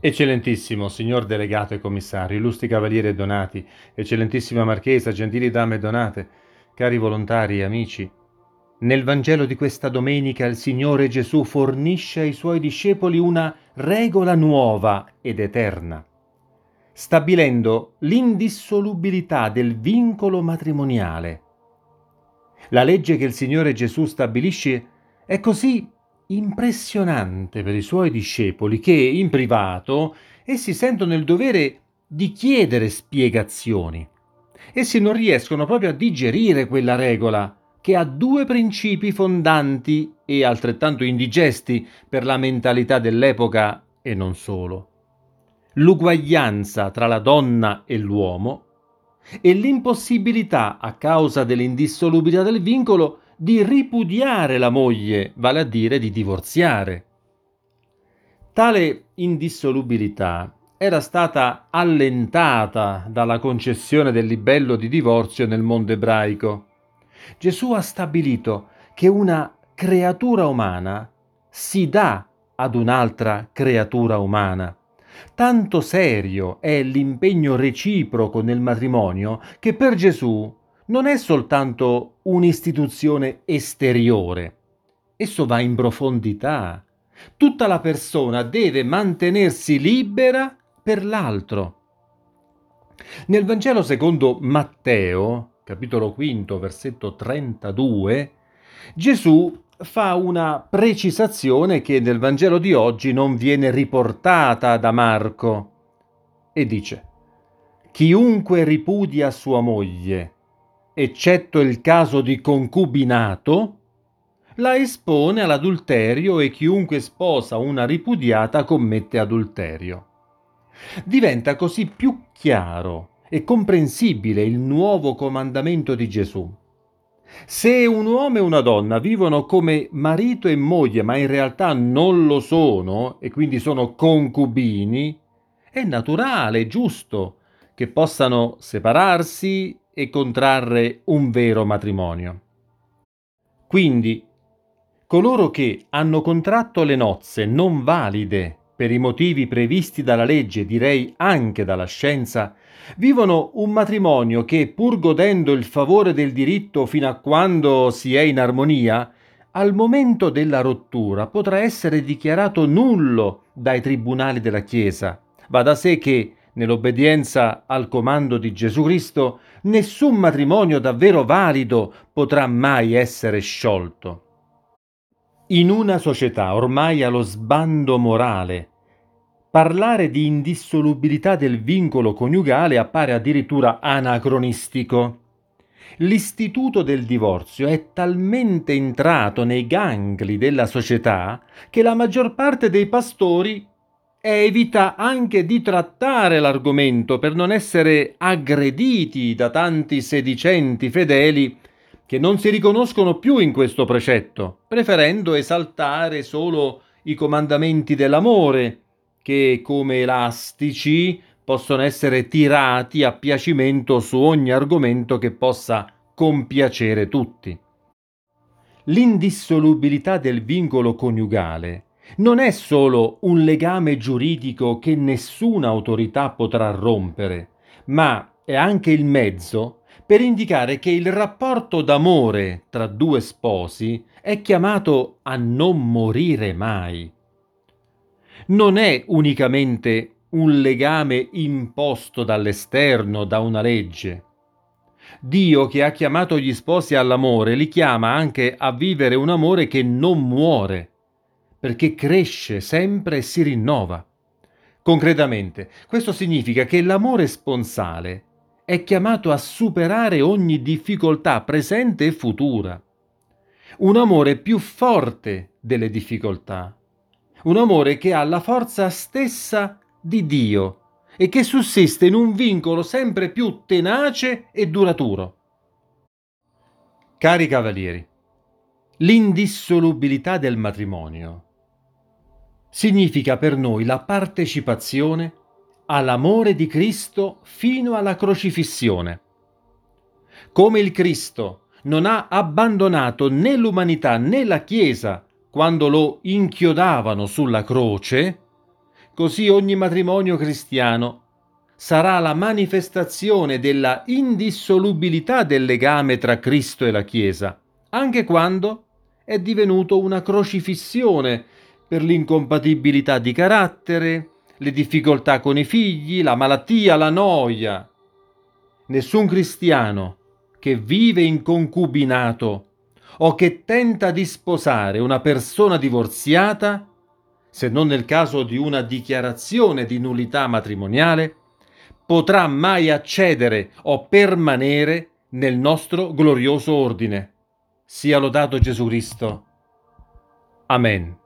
Eccellentissimo signor delegato e commissario, illustri cavalieri e donati, eccellentissima marchesa, gentili dame e donate, cari volontari e amici, nel Vangelo di questa domenica il Signore Gesù fornisce ai suoi discepoli una regola nuova ed eterna, stabilendo l'indissolubilità del vincolo matrimoniale. La legge che il Signore Gesù stabilisce è così impressionante per i suoi discepoli che in privato essi sentono il dovere di chiedere spiegazioni. Essi non riescono proprio a digerire quella regola che ha due principi fondanti e altrettanto indigesti per la mentalità dell'epoca e non solo. L'uguaglianza tra la donna e l'uomo e l'impossibilità, a causa dell'indissolubilità del vincolo, di ripudiare la moglie, vale a dire di divorziare. Tale indissolubilità era stata allentata dalla concessione del libello di divorzio nel mondo ebraico. Gesù ha stabilito che una creatura umana si dà ad un'altra creatura umana. Tanto serio è l'impegno reciproco nel matrimonio che per Gesù non è soltanto un'istituzione esteriore, esso va in profondità. Tutta la persona deve mantenersi libera per l'altro. Nel Vangelo secondo Matteo, capitolo 5, versetto 32, Gesù fa una precisazione che nel Vangelo di oggi non viene riportata da Marco e dice, chiunque ripudia sua moglie eccetto il caso di concubinato, la espone all'adulterio e chiunque sposa una ripudiata commette adulterio. Diventa così più chiaro e comprensibile il nuovo comandamento di Gesù. Se un uomo e una donna vivono come marito e moglie, ma in realtà non lo sono e quindi sono concubini, è naturale, giusto che possano separarsi e contrarre un vero matrimonio. Quindi, coloro che hanno contratto le nozze non valide per i motivi previsti dalla legge, direi anche dalla scienza, vivono un matrimonio che, pur godendo il favore del diritto fino a quando si è in armonia, al momento della rottura potrà essere dichiarato nullo dai tribunali della Chiesa. Va da sé che nell'obbedienza al comando di Gesù Cristo, nessun matrimonio davvero valido potrà mai essere sciolto. In una società ormai allo sbando morale, parlare di indissolubilità del vincolo coniugale appare addirittura anacronistico. L'istituto del divorzio è talmente entrato nei gangli della società che la maggior parte dei pastori evita anche di trattare l'argomento per non essere aggrediti da tanti sedicenti fedeli che non si riconoscono più in questo precetto, preferendo esaltare solo i comandamenti dell'amore, che come elastici possono essere tirati a piacimento su ogni argomento che possa compiacere tutti. L'indissolubilità del vincolo coniugale non è solo un legame giuridico che nessuna autorità potrà rompere, ma è anche il mezzo per indicare che il rapporto d'amore tra due sposi è chiamato a non morire mai. Non è unicamente un legame imposto dall'esterno, da una legge. Dio che ha chiamato gli sposi all'amore li chiama anche a vivere un amore che non muore perché cresce sempre e si rinnova. Concretamente, questo significa che l'amore sponsale è chiamato a superare ogni difficoltà presente e futura. Un amore più forte delle difficoltà. Un amore che ha la forza stessa di Dio e che sussiste in un vincolo sempre più tenace e duraturo. Cari cavalieri, l'indissolubilità del matrimonio significa per noi la partecipazione all'amore di Cristo fino alla crocifissione. Come il Cristo non ha abbandonato né l'umanità né la Chiesa quando lo inchiodavano sulla croce, così ogni matrimonio cristiano sarà la manifestazione della indissolubilità del legame tra Cristo e la Chiesa, anche quando è divenuto una crocifissione per l'incompatibilità di carattere, le difficoltà con i figli, la malattia, la noia. Nessun cristiano che vive in concubinato o che tenta di sposare una persona divorziata, se non nel caso di una dichiarazione di nullità matrimoniale, potrà mai accedere o permanere nel nostro glorioso ordine. Sia lodato Gesù Cristo. Amen.